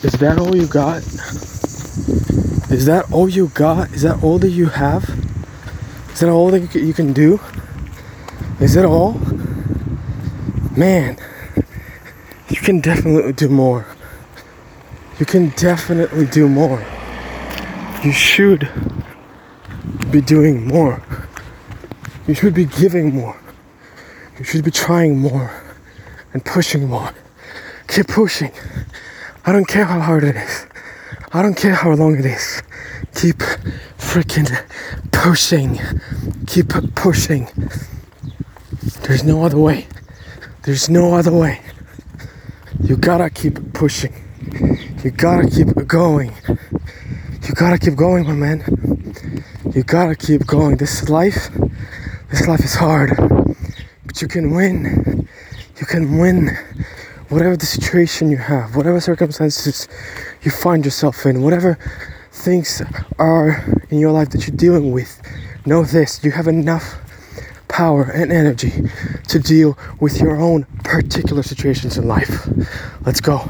Is that all you got? Is that all you got? Is that all that you have? Is that all that you can do? Is it all? Man, you can definitely do more. You can definitely do more. You should be doing more. You should be giving more. You should be trying more and pushing more. Keep pushing. I don't care how hard it is. I don't care how long it is. Keep freaking pushing. Keep pushing. There's no other way. There's no other way. You gotta keep pushing. You gotta keep going. You gotta keep going, my man. You gotta keep going. This life, this life is hard. But you can win. You can win whatever the situation you have, whatever circumstances you find yourself in, whatever things are in your life that you're dealing with. Know this you have enough power and energy to deal with your own particular situations in life. Let's go.